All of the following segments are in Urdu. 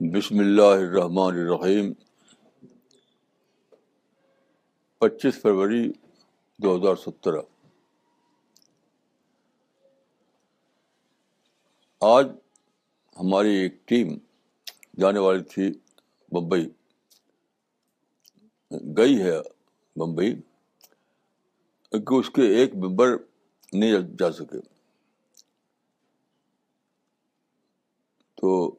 بسم اللہ الرحمن الرحیم۔ پچیس فروری دو ہزار سترہ۔ آج ہماری ایک ٹیم جانے والی تھی ممبئی گئی ہے ممبئی، کہ اس کے ایک ممبر نہیں جا سکے۔ تو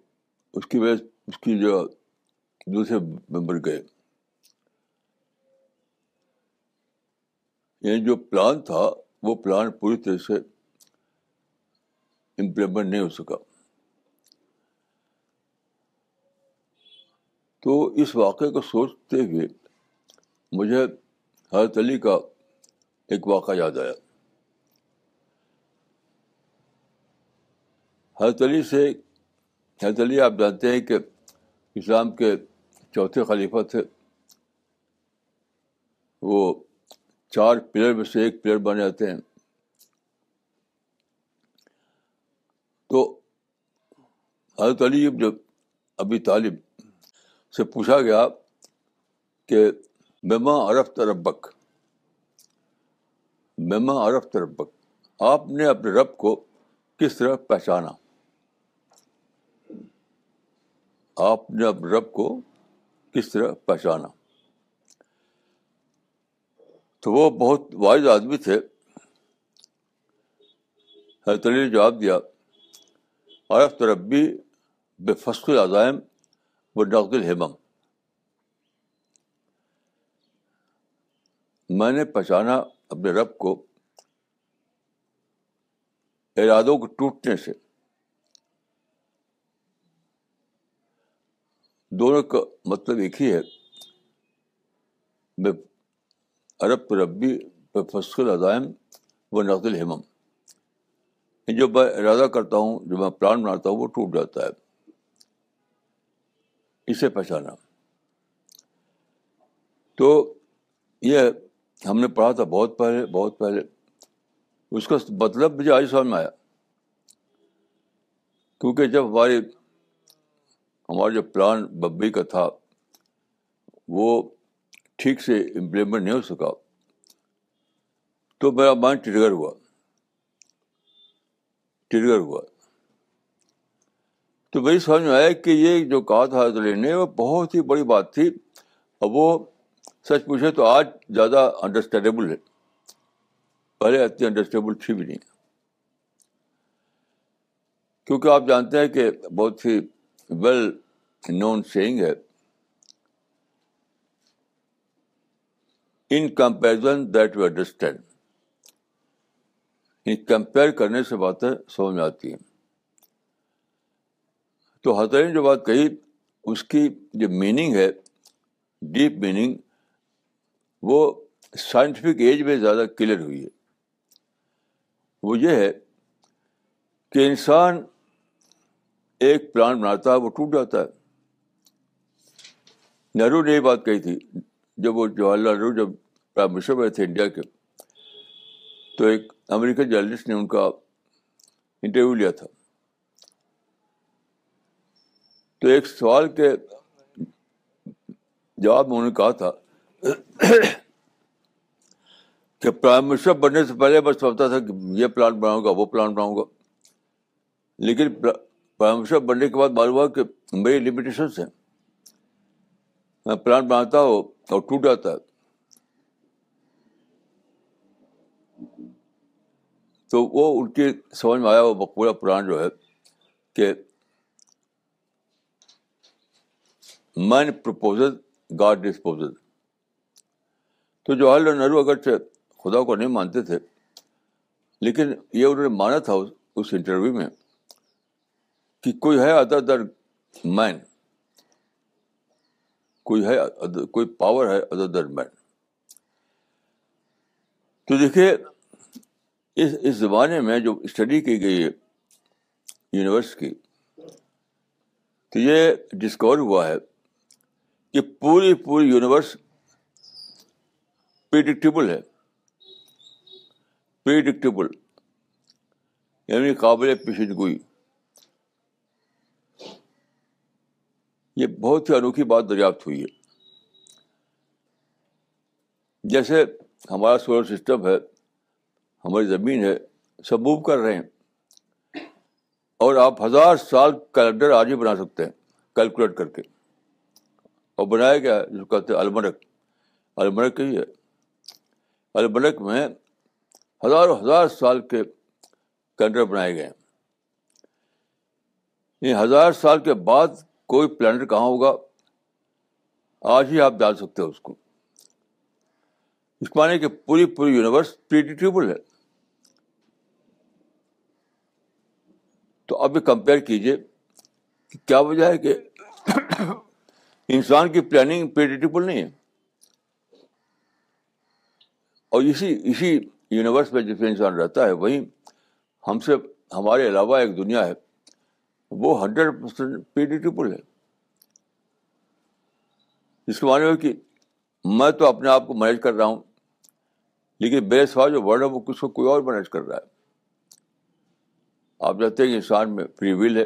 اس کی وجہ اس کی جو دوسرے ممبر گئے۔ یعنی جو پلان تھا، وہ پلان پوری طرح سے امپلیمنٹ نہیں ہو سکا۔ تو اس واقعے کو سوچتے ہوئے مجھے حضرت علی کا ایک واقعہ یاد آیا۔ حضرت علی سے، حضرت علی آپ جانتے ہیں کہ اسلام کے چوتھے خلیفہ تھے۔ وہ چار پلیئر میں سے ایک پلیئر بنے جاتے ہیں۔ تو حضرت علی جب ابھی طالب سے پوچھا گیا کہ مما عرف تربک مما عرف تربک آپ نے اپنے رب کو کس طرح پہچانا؟ آپ نے اپنے رب کو کس طرح پہچانا؟ تو وہ بہت واحد آدمی تھے۔ حضرت علی نے جواب دیا عرف تربی بے فصل عزائم و نقد الحمم۔ میں نے پہچانا اپنے رب کو ارادوں کے ٹوٹنے سے۔ دونوں کا مطلب ایک ہی ہے۔ میں عرب ربی فصل عزائم و نقد الحمم جو میں ارادہ کرتا ہوں، جو میں پلان بناتا ہوں، وہ ٹوٹ جاتا ہے۔ اسے پہچانا۔ تو یہ ہم نے پڑھا تھا بہت پہلے بہت پہلے۔ اس کا مطلب مجھے آج سمجھ میں آیا۔ کیونکہ جب ہماری، ہمارا جو پلان ببئی کا تھا، وہ ٹھیک سے امپلیمنٹ نہیں ہو سکا۔ تو میرا مائنڈ ٹریگر ہوا۔ ٹریگر ہوا۔ تو میری سمجھ میں آیا کہ یہ جو کہا تھا حضرت نے، وہ بہت ہی بڑی بات تھی۔ اور وہ سچ پوچھے تو آج زیادہ انڈرسٹینڈیبل ہے۔ پہلے اتنی انڈرسٹینڈیبل تھی بھی نہیں۔ کیونکہ آپ جانتے ہیں کہ بہت ہی ویل نون سینگ ہے۔ In comparison that you understand compare کرنے سے باتیں سمجھ میں آتی ہیں۔ تو حضرت نے جو بات کہی، اس کی جو میننگ ہے ڈیپ میننگ وہ سائنٹیفک ایج میں زیادہ کلیئر ہوئی ہے۔ وہ یہ ہے کہ انسان ایک پلان بناتا ہے، وہ ٹوٹ جاتا ہے۔ نہرو نے یہ بات کہی تھی، جب وہ جواہر لال نہرو جب پرائم منسٹر بنے تھے انڈیا کے، تو ایک امریکن جرنلسٹ نے ان کا انٹرویو لیا تھا۔ تو ایک سوال کے جواب میں انہوں نے کہا تھا کہ پرائم منسٹر بننے سے پہلے بس سمجھتا تھا کہ یہ پلان بناؤں گا، وہ پلان بناؤں گا۔ لیکن پرائم منسٹر بننے کے بعد معلوم ہوا کہ میری لمیٹیشنس ہیں۔ میں پلان بناتا ہوں اور ٹوٹ جاتا ہے۔ تو وہ ان کی سمجھ میں آیا وہ پورا پلان جو ہے کہ مین پرپوزل گاڈ ڈسپوزل تو جواہر لال نہرو اگر خدا کو نہیں مانتے تھے، لیکن یہ انہوں نے مانا تھا اس انٹرویو میں کہ کوئی ہے ادر در مین کوئی ہے کوئی پاور ہے ادر در مین تو دیکھیے، اس اس زمانے میں جو اسٹڈی کی گئی ہے یونیورس کی، تو یہ ڈسکور ہوا ہے کہ پوری پوری یونیورس پریڈکٹیبل ہے. پریڈکٹیبل یعنی قابل پیشن گوئی یہ بہت ہی انوکھی بات دریافت ہوئی ہے. جیسے ہمارا سولر سسٹم ہے، ہماری زمین ہے، سب موو کر رہے ہیں. اور آپ ہزار سال کیلنڈر آج ہی بنا سکتے ہیں، کیلکولیٹ کر کے. اور بنایا گیا جو کہتے ہیں المرک المرک ہی ہے؟ المرک میں ہزاروں ہزار سال کے کیلنڈر بنائے گئے ہیں۔ یعنی ہزار سال کے بعد کوئی پلانٹ کہاں ہوگا؟ آج ہی آپ ڈال سکتے ہیں اس کو۔ اس معنی کہ پوری پوری یونیورس پریڈیٹیبل ہے۔ تو اب یہ کمپیئر کیجیے کہ کیا وجہ ہے کہ انسان کی پلاننگ پریڈیٹیبل نہیں ہے۔ اور اسی اسی یونیورس میں جس میں انسان رہتا ہے، وہیں ہم سے، ہمارے علاوہ ایک دنیا ہے، وہ ہنڈریڈ پرسینٹ پریڈیٹیبل ہے۔ جس کے معنی ہو کہ میں تو اپنے آپ کو مینیج کر رہا ہوں، لیکن بے سوا جو ورڈ ہے، وہ کس کو کوئی اور مینیج کر رہا ہے۔ آپ جانتے ہیں کہ انسان میں فری ول ہے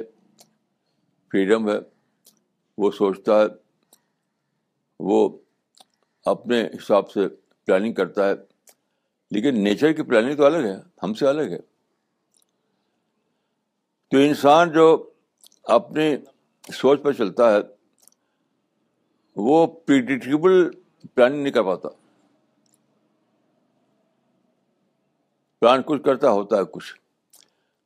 فریڈم ہے، وہ سوچتا ہے، وہ اپنے حساب سے پلاننگ کرتا ہے۔ لیکن نیچر کی پلاننگ تو الگ ہے، ہم سے الگ ہے۔ تو انسان جو اپنی سوچ پر چلتا ہے، وہ پریڈکٹیبل پلاننگ نہیں کر پاتا۔ پلان کچھ کرتا ہوتا ہے کچھ۔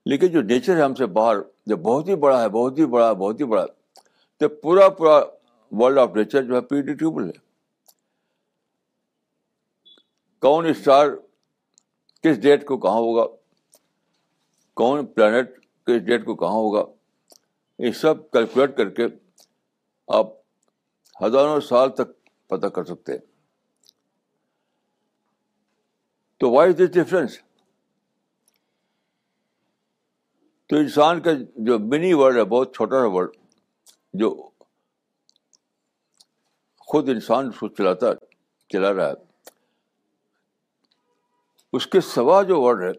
لیکن جو نیچر ہے ہم سے باہر، جو بہت ہی بڑا ہے، بہت ہی بڑا ہے بہت ہی بڑا ہے تو پورا پورا ورلڈ آف نیچر جو ہے پریڈکٹیبل ہے۔ کون اسٹار کس ڈیٹ کو کہاں ہوگا؟ کون پلانٹ کس ڈیٹ کو کہاں ہوگا؟ یہ سب کیلکولیٹ کر کے آپ ہزاروں سال تک پتہ کر سکتے ہیں۔ تو وائی دس ڈفرینس تو انسان کا جو منی ورڈ ہے، بہت چھوٹا سا ورڈ جو خود انسان اس کو چلاتا، چلا رہا ہے۔ اس کے سوا جو ورڈ ہے،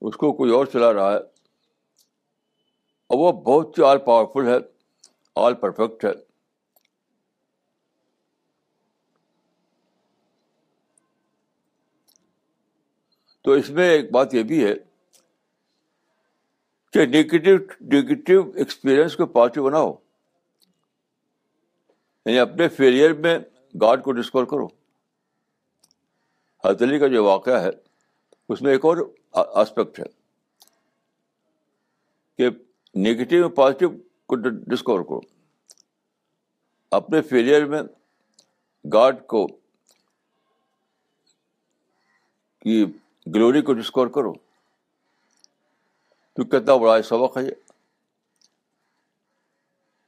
اس کو کوئی اور چلا رہا ہے۔ اور وہ بہت ہی آل پاورفل ہے، آل پرفیکٹ ہے۔ تو اس میں ایک بات یہ بھی ہے کہ نگیٹو نگیٹو ایکسپیرئنس کو پازیٹیو بناؤ۔ یعنی اپنے فیلئر میں گاڈ کو ڈسکور کرو۔ حضرت علی کا جو واقعہ ہے، اس میں ایک اور آسپیکٹ ہے کہ نگیٹو پازیٹیو کو ڈسکور کرو۔ اپنے فیلئر میں گاڈ کو، کی گلوری کو ڈسکور کرو۔ تو کتنا بڑا سبق ہے یہ۔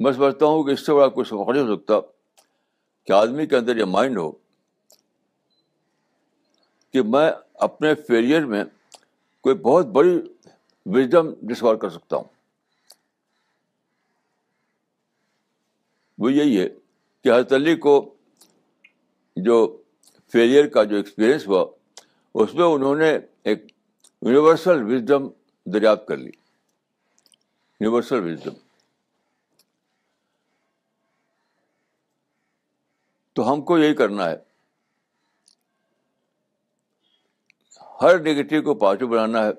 میں سمجھتا ہوں کہ اس سے بڑا کوئی سبق نہیں ہو سکتا کہ آدمی کے اندر یہ مائنڈ ہو۔ کہ میں اپنے فیلئر میں کوئی بہت بڑی وزڈم ڈسکور کر سکتا ہوں۔ وہ یہی ہے کہ حضرت علی کو جو فیلئر کا جو ایکسپیرئنس ہوا، اس میں انہوں نے ایک یونیورسل وزڈم دریافت کر لی۔ یونیورسل وزڈم تو ہم کو یہی کرنا ہے۔ ہر نگیٹو کو پازیٹیو بنانا ہے،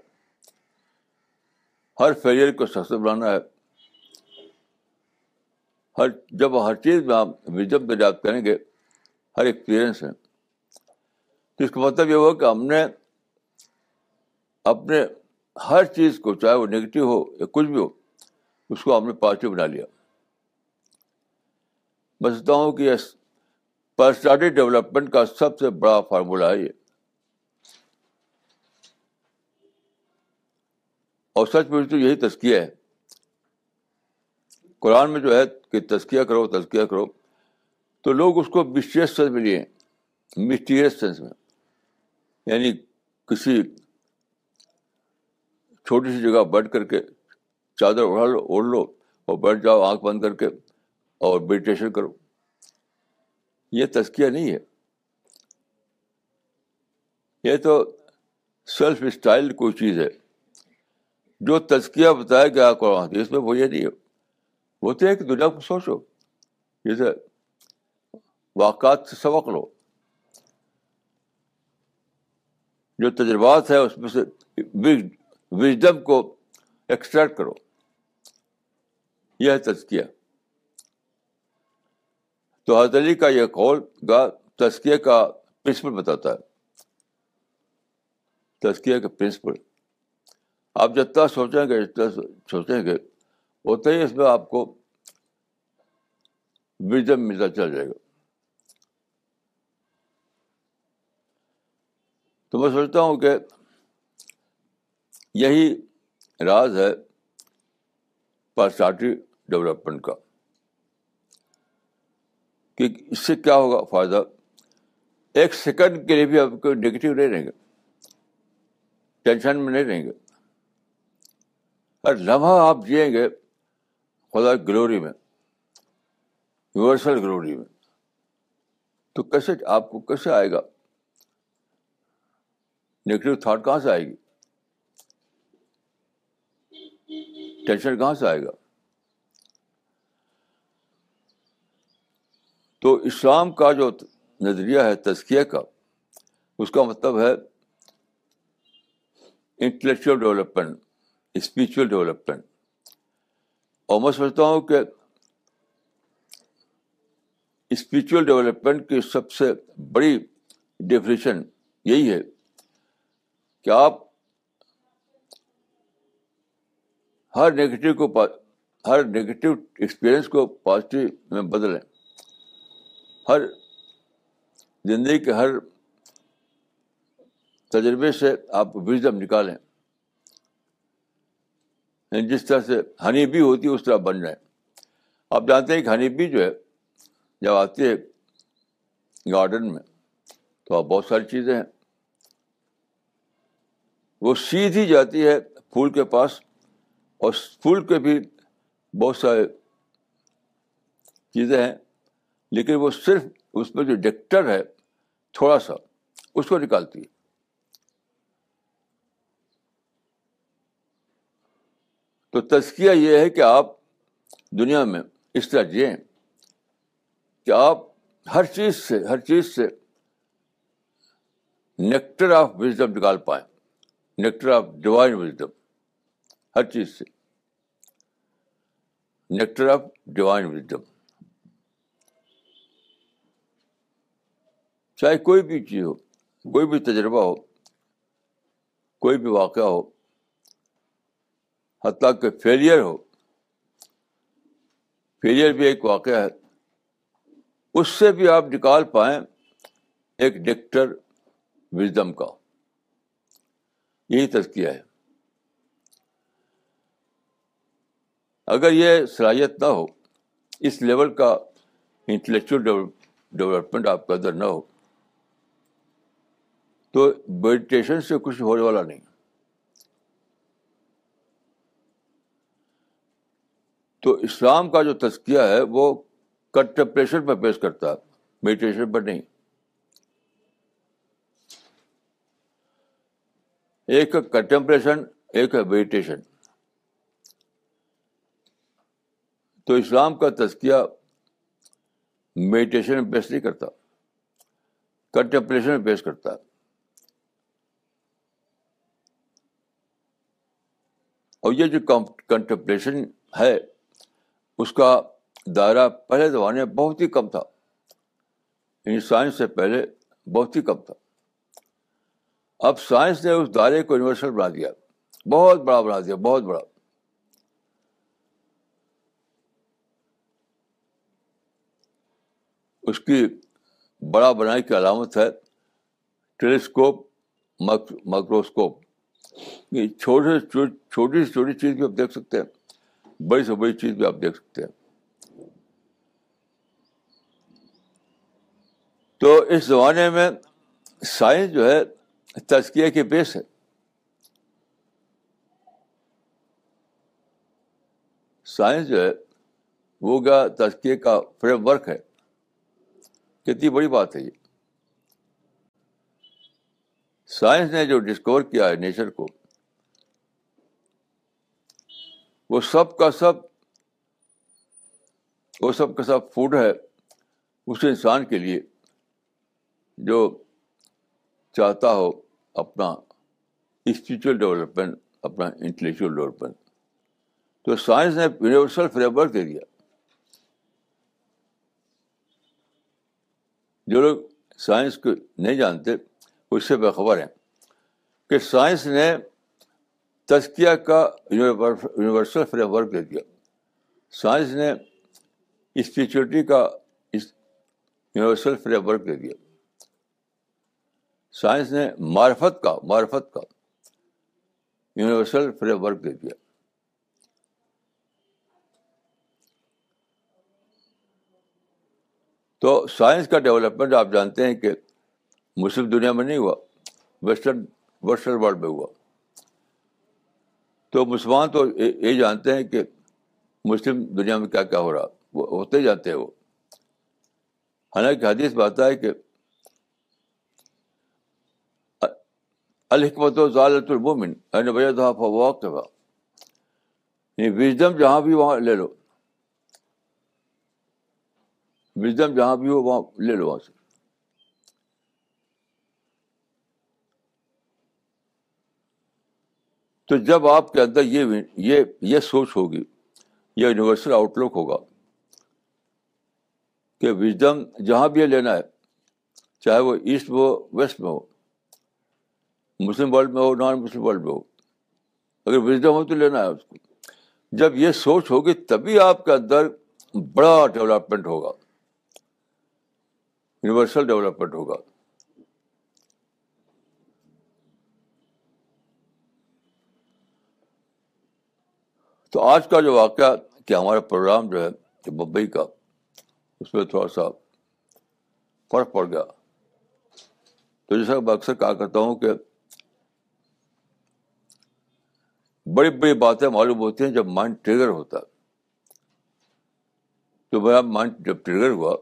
ہر فیلئر کو سکسیس بنانا ہے۔ ہر، جب ہر چیز میں آپ وزڈم دریافت کریں گے، ہر ایکسپیرئنس ہے تو اس کا مطلب یہ ہوا کہ ہم نے اپنے ہر چیز کو، چاہے وہ نگیٹو ہو یا کچھ بھی ہو، اس کو ہم نے پازیٹیو بنا لیا۔ میں سمجھتا ہوں کہ پرسنالٹی ڈیولپمنٹ کا سب سے بڑا فارمولہ ہے یہ۔ اور سچ میں تو یہی تزکیہ ہے۔ قرآن میں جو ہے کہ تزکیہ کرو تزکیہ کرو، تو لوگ اس کو مسٹریس سینس میں لیے۔ مسٹیریس سینس میں۔ یعنی کسی چھوٹی سی جگہ بیٹھ کر کے چادر اڑا لو، اوڑھ لو اور بیٹھ جاؤ، آنکھ بند کر کے اور میڈیٹیشن کرو۔ یہ تزکیہ نہیں ہے۔ یہ تو سیلف اسٹائل کوئی چیز ہے۔ جو تزکیہ بتایا گیا قرآن حدیث میں، وہ یہ نہیں ہے۔ وہ تو ہے کہ دنیا کو سوچو۔ جیسے واقعات سے سبق لو۔ جو تجربات ہے اس میں سے وزڈم کو ایکسٹریکٹ کرو۔ یہ ہے تزکیہ۔ تو حضرت علی کا یہ قول کا تزکیہ کا پرنسپل بتاتا ہے۔ تزکیہ کا پرنسپل آپ جتنا سوچیں گے، جتنا سوچیں گے، اتنا ہی اس میں آپ کو وزڈم ملتا چل جائے گا۔ تو میں سوچتا ہوں کہ یہی راز ہے پرسنالٹی ڈیولپمنٹ کا۔ کہ اس سے کیا ہوگا فائدہ؟ ایک سیکنڈ کے لیے بھی آپ کو نگیٹو نہیں رہیں گے، ٹینشن میں نہیں رہیں گے۔ ہر لمحہ آپ جئیں گے خدا گلوری میں، یونیورسل گلوری میں، تو کیسے آپ کو کیسے آئے گا؟ نگیٹو تھاٹ کہاں سے آئے گی؟ ٹینشن کہاں سے آئے گا؟ تو اسلام کا جو نظریہ ہے، تزکیہ کا، اس کا مطلب ہے انٹلیکچوئل ڈیولپمنٹ اسپریچل ڈیولپمنٹ اور میں سمجھتا ہوں کہ اسپریچل ڈیولپمنٹ کی سب سے بڑی ڈیفینیشن یہی ہے کہ آپ ہر نگیٹو کو ہر نگیٹو ایکسپیرئنس کو پازیٹیو میں بدلیں۔ ہر زندگی کے ہر تجربے سے آپ وزڈم نکالیں۔ یعنی جس طرح سے ہنی بی ہوتی ہے، اس طرح بن جائیں آپ جانتے ہیں کہ ہنی بی جو ہے، جب آتی ہے گارڈن میں، تو آپ بہت ساری چیزیں ہیں۔ وہ سیدھی جاتی ہے پھول کے پاس، اور پھول کے بھی بہت سارے چیزیں ہیں، لیکن وہ صرف اس میں جو ڈیکٹر ہے، تھوڑا سا، اس کو نکالتی ہے۔ تو تزکیہ یہ ہے کہ آپ دنیا میں اس طرح جئیں کہ آپ ہر چیز سے، ہر چیز سے نیکٹر آف وزڈم نکال پائیں۔ نیکٹر آف ڈیوائن وزڈم ہر چیز سے۔ نیکٹر آف ڈیوائن وزڈم چاہے کوئی بھی چیز ہو، کوئی بھی تجربہ ہو، کوئی بھی واقعہ ہو حتیٰ کہ فیلئر ہو۔ فیلئر بھی ایک واقعہ ہے۔ اس سے بھی آپ نکال پائیں ایک ڈیکٹر وزڈم کا۔ یہی تذکیہ ہے۔ اگر یہ صلاحیت نہ ہو، اس لیول کا انٹلیکچوئل ڈیولپمنٹ آپ کے اندر نہ ہو، تو میڈیٹیشن سے کچھ ہونے والا نہیں۔ تو اسلام کا جو تزکیہ ہے وہ کنٹمپریشن پر پیش کرتا ہے میڈیٹیشن پر نہیں۔ ایک ہے کنٹمپریشن ایک ہے میڈیٹیشن تو اسلام کا تزکیہ میڈیٹیشن میں پیش نہیں کرتا کنٹمپریشن میں پیش کرتا۔ ہے اور یہ جو کنٹمپلیشن ہے اس کا دائرہ پہلے زمانے میں بہت ہی کم تھا۔ یعنی سائنس سے پہلے بہت ہی کم تھا۔ اب سائنس نے اس دائرے کو یونیورسل بنا دیا۔ بہت بڑا بنا دیا، بہت بڑا۔ اس کی بڑا بنائی کی علامت ہے ٹیلیسکوپ مائکروسکوپ چھوٹے سے چھوٹی سے چھوٹی چیز بھی آپ دیکھ سکتے ہیں۔ بڑی سے بڑی چیز بھی آپ دیکھ سکتے ہیں۔ تو اس زمانے میں سائنس جو ہے تزکیہ کے بیس ہے۔ سائنس جو ہے وہ کیا تزکیے کا فریم ورک ہے۔ کتنی بڑی بات ہے یہ۔ سائنس نے جو ڈسکور کیا ہے نیچر کو وہ سب کا سب، وہ سب کا سب فوڈ ہے اس انسان کے لیے جو چاہتا ہو اپنا اسپریچل ڈیولپمنٹ اپنا انٹلیکچوئل ڈیولپمنٹ تو سائنس نے یونیورسل فریم ورک دے دیا۔ جو لوگ سائنس کو نہیں جانتے اس سے بےخبر ہیں کہ سائنس نے تزکیہ کا یونیورسل فریم ورک دے دیا۔ سائنس نے اسپریچولیٹی کا یونیورسل فریم ورک دے دیا۔ سائنس نے معرفت کا معرفت کا یونیورسل فریم ورک دے دیا۔ تو سائنس کا ڈیولپمنٹ آپ جانتے ہیں کہ مسلم دنیا میں نہیں ہوا ویسٹرن ویسٹرن ورلڈ میں ہوا۔ تو مسلمان تو یہ جانتے ہیں کہ مسلم دنیا میں کیا کیا ہو رہا، وہ ہوتے جانتے ہیں وہ۔ حالانکہ حدیث بات ہے کہ الحکمت و ضالت المومن وزڈم جہاں بھی وہاں لے لو۔ وزڈم جہاں بھی ہو، وہاں لے لو وہاں سے۔ تو جب آپ کے اندر یہ یہ یہ سوچ ہوگی، یہ یونیورسل آؤٹ لک ہوگا کہ وزڈم جہاں بھی یہ لینا ہے، چاہے وہ ایسٹ میں ہو ویسٹ میں ہو، مسلم ورلڈ میں ہو نان مسلم ورلڈ میں ہو، اگر وزڈم ہو تو لینا ہے اس کو۔ جب یہ سوچ ہوگی، تبھی آپ کے اندر بڑا ڈیولپمنٹ ہوگا یونیورسل ڈیولپمنٹ ہوگا۔ تو آج کا جو واقعہ کہ ہمارا پروگرام جو ہے ممبئی کا، اس میں تھوڑا سا فرق پڑ گیا۔ تو جیسا میں اکثر کہا کرتا ہوں کہ بڑی بڑی باتیں معلوم ہوتی ہیں جب مائنڈ ٹریگر ہوتا ہے۔ تو میرا مائنڈ جب ٹریگر ہوا،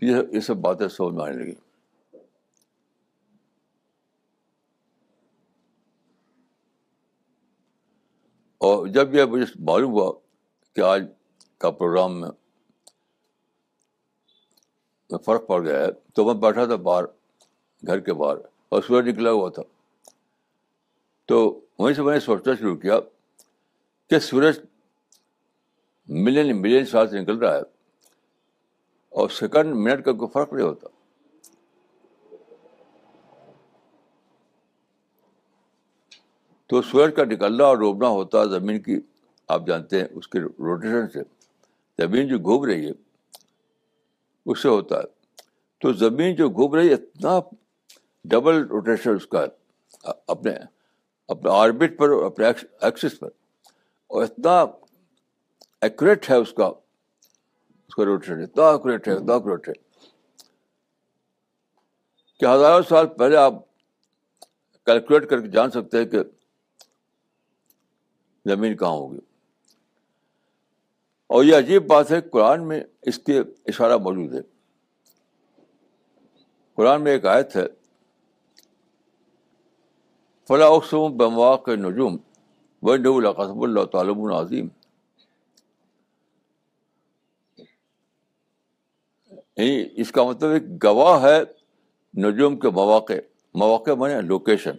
یہ سب باتیں سمجھ میں آنے لگی اور جب یہ مجھے معلوم ہوا کہ آج کا پروگرام میں فرق پڑ گیا ہے، تو میں بیٹھا تھا باہر، گھر کے باہر، اور سورج نکلا ہوا تھا۔ تو وہیں سے میں نے سوچنا شروع کیا کہ سورج ملین ملین سال سے نکل رہا ہے اور سیکنڈ منٹ کا کوئی فرق نہیں ہوتا۔ تو سورج کا نکلنا اور ڈوبنا ہوتا ہے زمین کی، آپ جانتے ہیں، اس کے روٹیشن سے۔ زمین جو گھوم رہی ہے، اس سے ہوتا ہے۔ تو زمین جو گھوم رہی ہے، اتنا ڈبل روٹیشن اس کا، اپنے اپنے آربٹ پر اور اپنے ایکسس پر۔ اور اتنا ایکوریٹ ہے اس کا اس کا روٹیشن۔ اتنا ایکوریٹ ہے، اتنا ایکوریٹ ہے۔ کہ ہزاروں سال پہلے آپ کیلکولیٹ کر کے جان سکتے ہیں کہ زمین کہاں ہوگی؟ اور یہ عجیب بات ہے، قرآن میں اس کے اشارہ موجود ہے۔ قرآن میں ایک آیت ہے فلاں اقسم بمواق نجوم و قصب اللہ تعالب العظیم یعنی اس کا مطلب ایک گواہ ہے نجوم کے مواقع مواقع بنے لوکیشن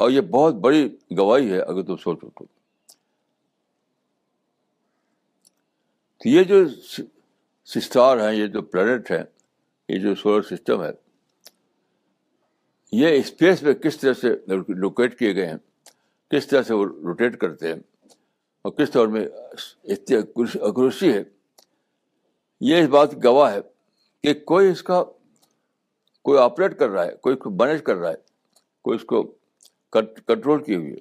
اور یہ بہت بڑی گواہی ہے اگر تم سوچو تو یہ جو سسٹار ہیں، یہ جو پلانٹ ہیں، یہ جو سولر سسٹم ہے، یہ اسپیس میں کس طرح سے لوکیٹ کیے گئے ہیں، کس طرح سے وہ روٹیٹ کرتے ہیں، اور کس طرح میں اتنی اکروشی ہے، یہ اس بات گواہ ہے کہ کوئی اس کا کوئی آپریٹ کر رہا ہے، کوئی اس کو مینیج کر رہا ہے، کوئی اس کو کنٹرول کی ہوئی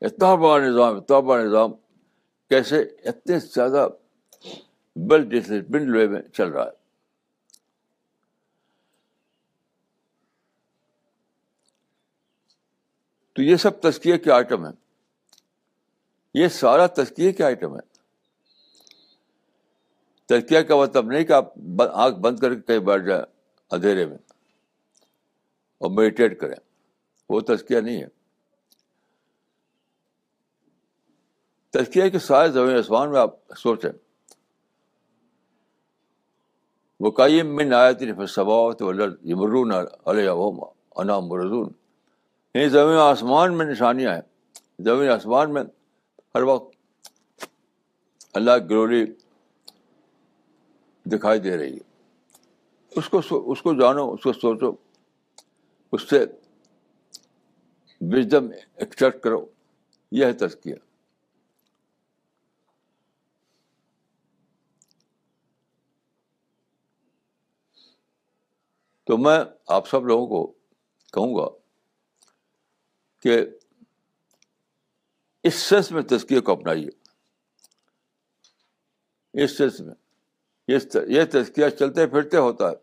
اتنا بڑا نظام اتنا بڑا نظام کیسے اتنے زیادہ ویل ڈسپلن وے میں چل رہا ہے۔ تو یہ سب تزکیے کے آئٹم ہیں۔ یہ سارا تزکیے کے آئٹم ہے تزکیہ کا مطلب نہیں کہ آپ آنکھ بند کر کے کہیں بیٹھ جائیں اندھیرے میں اور میڈیٹیٹ کریں۔ وہ تزکیہ نہیں ہے۔ تزکیہ کے سارے زمین آسمان میں آپ سوچیں۔ وہ قیم من آیت صباوت یمرون علیہ انا مرزون یعنی زمین آسمان میں نشانیاں ہیں۔ زمین آسمان میں ہر وقت اللہ گلوری دکھائی دے رہی ہے۔ اس کو اس کو جانو، اس کو سوچو۔ اس سے وزڈم ایکسٹریکٹ کرو۔ یہ ہے تزکیہ تو میں آپ سب لوگوں کو کہوں گا کہ اس سینس میں تزکیے کو اپنائیے۔ اس سینس میں۔ یہ تزکیہ چلتے پھرتے ہوتا ہے۔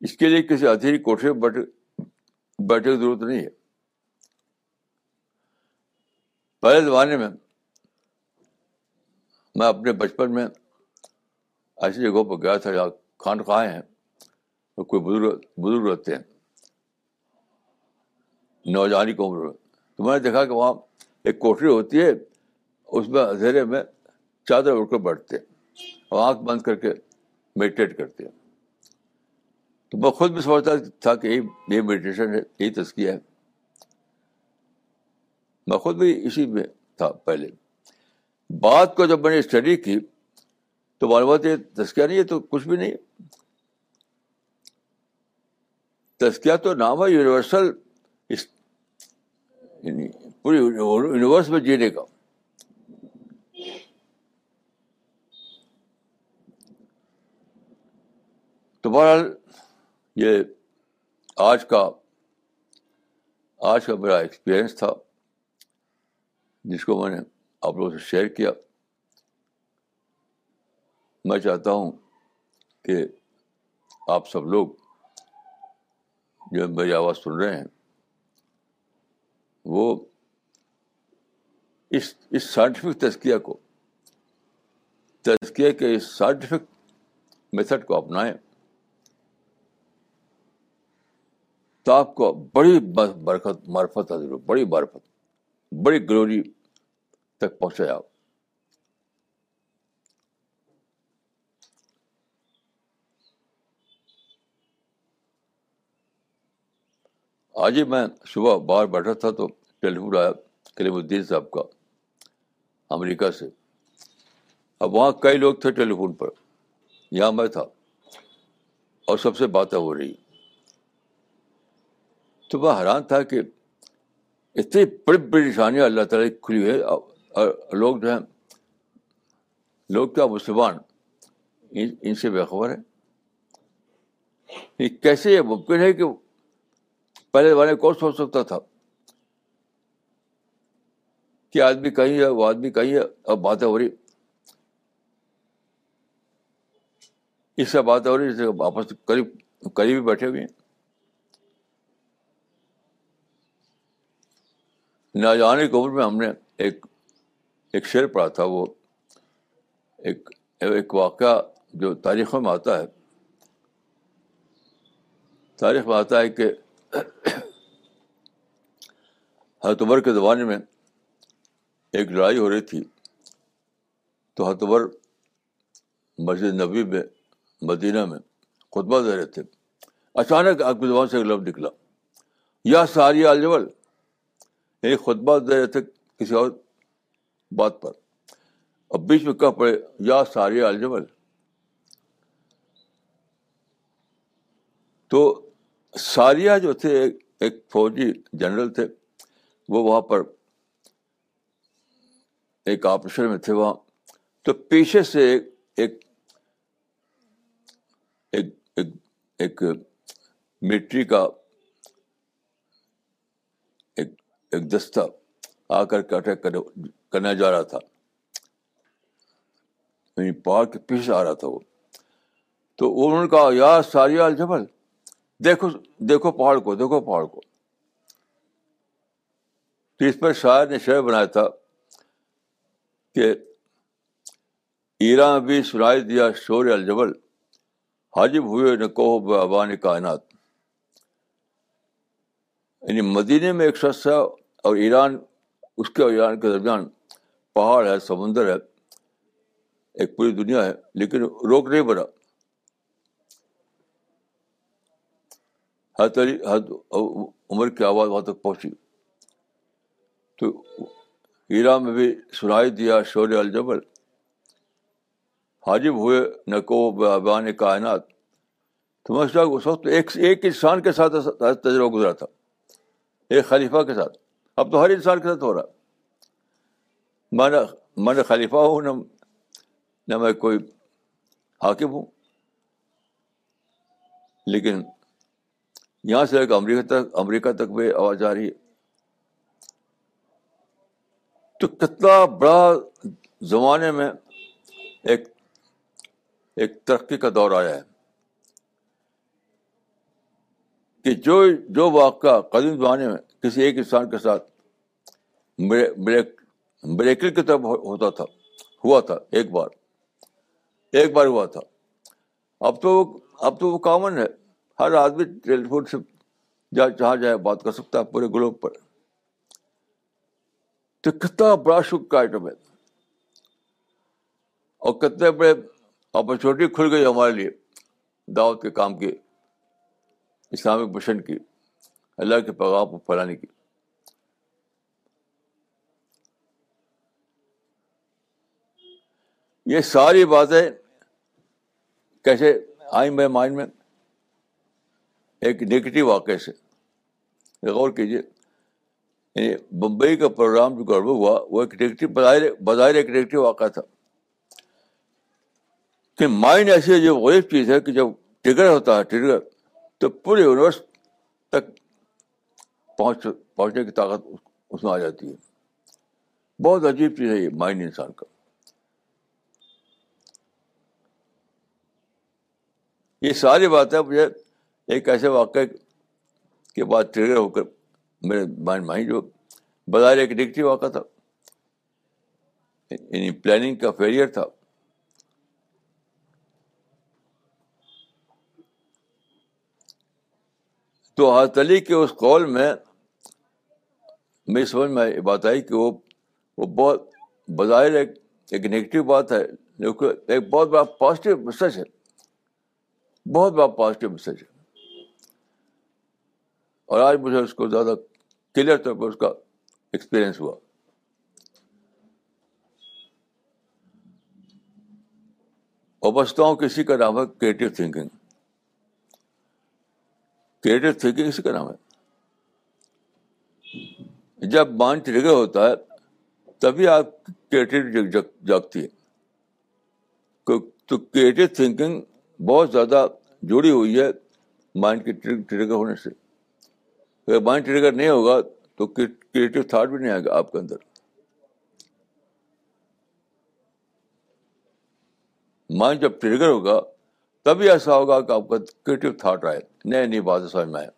اس کے لیے کسی ادھیری کوٹھے میں بیٹھے کی ضرورت نہیں ہے۔ پہلے زمانے میں میں اپنے بچپن میں ایسی جگہوں پہ گیا تھا جہاں کھان کھائے ہیں اور کوئی بزرگ بزرگ رہتے ہیں۔ نوجوانی کو عمر میں۔ تو میں نے دیکھا کہ وہاں ایک کوٹری ہوتی ہے، اس میں اندھیرے میں چادر اڑ کر بیٹھتے ہیں۔ اور آنکھ بند کر کے میڈیٹیٹ کرتے ہیں۔ تو میں خود بھی سمجھتا تھا کہ یہ میڈیٹیشن ہے یہی تسکیہ ہے۔ میں خود بھی اسی میں تھا پہلے۔ بات کو جب میں نے اسٹڈی کی، تو معلومات یہ تسکیہ نہیں ہے، تو کچھ بھی نہیں تسکیہ تو نام ہے یونیورسل پوری یونیورس میں جینے کا۔ تو بہرحال یہ آج کا آج کا میرا ایکسپیرئنس تھا، جس کو میں نے آپ لوگوں سے شیئر کیا۔ میں چاہتا ہوں کہ آپ سب لوگ جو میری آواز سن رہے ہیں، وہ اس اس سائنٹیفک تزکیہ کو، تزکیہ کے اس سائنٹیفک میتھڈ کو اپنائیں۔ تو آپ کو بڑی برکت، معرفت حاصل ہو، بڑی برفت بڑی گلوری تک پہنچے آپ آج ہی میں صبح باہر بیٹھا تھا تو ٹیلی فون آیا کلیم الدین صاحب کا امریکہ سے۔ اب وہاں کئی لوگ تھے ٹیلی فون پر، یہاں میں تھا اور سب سے باتیں ہو رہی۔ تو میں حیران تھا کہ اتنی بڑی بڑی نشانیاں اللہ تعالیٰ کی کھلی ہے اور لوگ جو ہیں، لوگ کیا مسلمان ان سے بےخبر ہے کیسے یہ ممکن ہے کہ پہلے زمانے کون سوچ سکتا تھا کہ آدمی کہیں ہے، وہ آدمی کہیں ہے، اب باتیں ہو رہی اس سے باتیں ہو رہی جیسے آپس قریب قریب بیٹھے ہوئے ہیں۔ نہ کی عمر میں ہم نے ایک ایک شعر پڑھا تھا، وہ ایک ایک واقعہ جو تاریخوں میں آتا ہے۔ تاریخ میں آتا ہے کہ حتبر کے زمانے میں ایک لڑائی ہو رہی تھی۔ تو حتبر مسجد نبی میں، مدینہ میں خطبہ دے رہے تھے۔ اچانک آپ کی زبان سے ایک لفظ نکلا۔ یا ساری الجول یعنی خطبہ دے رہے تھے کسی اور بات پر۔ اب بیچ میں کہہ پڑے، یا ساری الجول تو ساریہ جو تھے، ایک فوجی جنرل تھے، وہ وہاں پر ایک آپریشن میں تھے وہاں۔ تو پیچھے سے ایک ایک ایک ملٹری کا ایک دستہ آ کر کے اٹیک کرنے جا رہا تھا۔ یعنی پہاڑ کے پیچھے آ رہا تھا وہ۔ تو انہوں نے کہا، یا ساریہ الجبل دیکھو دیکھو پہاڑ کو، دیکھو پہاڑ کو۔ تو اس پر شاعر نے شعر بنایا تھا کہ ایران بھی سنائی دیا شور الجبل حاجب ہوئے نہ کہو ابان کائنات۔ یعنی مدینے میں ایک شخص ہے اور ایران، اس کے اور ایران کے درمیان پہاڑ ہے، سمندر ہے، ایک پوری دنیا ہے، لیکن روک نہیں بنا حد علی حد عمر کی آواز وہاں تک پہنچی۔ تو ایران میں بھی سنائی دیا شور الجبل۔ حاجب ہوئے نہ کو بیان کائنات۔ تو میں اس وقت ایک ایک انسان کے ساتھ تجربہ گزرا تھا۔ ایک خلیفہ کے ساتھ۔ اب تو ہر انسان کے ساتھ ہو رہا۔ میں نہ میں نے خلیفہ ہوں، نہ نہ میں کوئی حاکم ہوں۔ لیکن یہاں سے ایک امریکہ تک امریکہ تک بھی آواز آ رہی ہے۔ تو کتنا بڑا زمانے میں ایک ایک ترقی کا دور آیا ہے۔ کہ جو جو واقعہ قدیم زمانے میں کسی ایک انسان کے ساتھ بریک بریکل کی طرف ہوتا تھا، ہوا تھا ایک بار ایک بار ہوا تھا۔ اب تو اب تو وہ کامن ہے۔ ہر آدمی ٹیلی فون سے جہاں جہاں جائے بات کر سکتا ہے پورے گلوب پر۔ تو کتنا بڑا شک کا آئٹم ہے۔ اور کتنے بڑے اپرچونیٹی کھل گئی ہمارے لیے دعوت کے کام کی۔ اسلامک مشن کی، اللہ کے پیغام کو پھیلانے کی۔ یہ ساری باتیں کیسے آئیں میرے مائنڈ میں؟ ایک نگیٹو واقعے سے۔ غور کیجیے یعنی بمبئی کا پروگرام جو گڑبڑ ہوا، وہ ایک نگیٹو بظاہر بظاہر ایک نگیٹو واقعہ تھا۔ کہ مائنڈ ایسی جو غریب چیز ہے کہ جب ٹگر ہوتا ہے، ٹگر تو پورے یونیورس تک پہنچ پہنچنے کی طاقت اس میں آ جاتی ہے۔ بہت عجیب چیز ہے یہ مائنڈ انسان کا۔ یہ ساری باتیں مجھے ایک ایسے واقعے کے بعد ٹریگر ہو کر میرے مائنڈ مائنڈ جو بظاہر ایک نگیٹو واقعہ تھا۔ یعنی پلاننگ کا فیلئر تھا۔ تو علی کے اس قول میں میری سمجھ میں بات آئی کہ وہ وہ بہت بظاہر ایک ایک نگیٹو بات ہے، لیکن ایک بہت بڑا پازیٹیو میسج ہے۔ بہت بڑا پازیٹیو میسج ہے۔ اور آج مجھے اس کو زیادہ کلیئر طور پر اس کا ایکسپیرئنس ہوا۔ اور بچتا ہوں کسی کا نام ہے کریٹو تھنکنگ کریٹو تھنکنگ اسی کا نام ہے جب مائنڈ ٹریگر ہوتا ہے، تبھی آپ کریٹو جاگتی ہے۔ تو کریٹو تھنکنگ بہت زیادہ جڑی ہوئی ہے مائنڈ کے ٹریگر ہونے سے۔ اگر مائنڈ ٹریگر نہیں ہوگا تو کریٹو تھاٹ بھی نہیں آئے گا آپ کے اندر۔ مائنڈ جب ٹریگر ہوگا تبھی ایسا ہوگا کہ آپ کا کریٹو تھاٹ آئے نئے نئی باتیں سمجھ میں آئے۔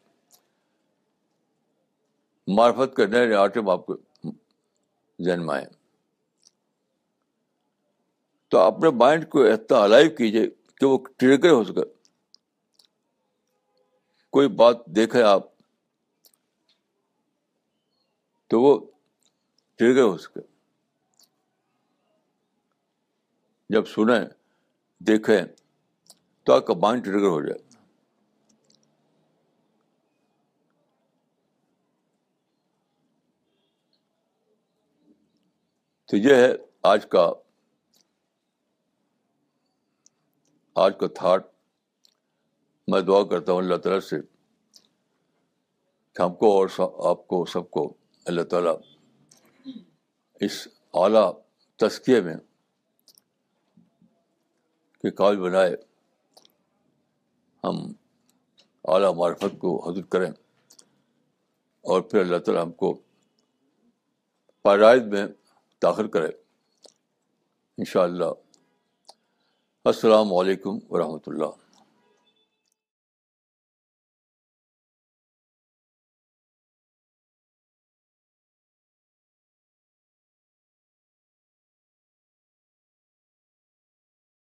مارفت کے نئے نئے آٹم آپ کو ذہن میں آئے۔ تو اپنے مائنڈ کو اتنا الائیو کیجیے کہ وہ ٹریگر ہو سکے۔ کوئی بات دیکھے آپ تو وہ ٹریگر ہو سکے۔ جب سنیں، دیکھیں تو آپ کا مائنڈ ٹریگر ہو جائے۔ تو یہ ہے آج کا آج کا تھاٹ۔ میں دعا کرتا ہوں اللہ تعالیٰ سے کہ ہم کو اور آپ کو، سب کو اللہ تعالیٰ اس اعلیٰ تذکیے میں کہ قابل بنائے۔ ہم اعلیٰ معرفت کو حضر کریں اور پھر اللہ تعالیٰ ہم کو پائد میں داخل کرے۔ ان شاء اللہ السلام علیکم ورحمۃ اللہ۔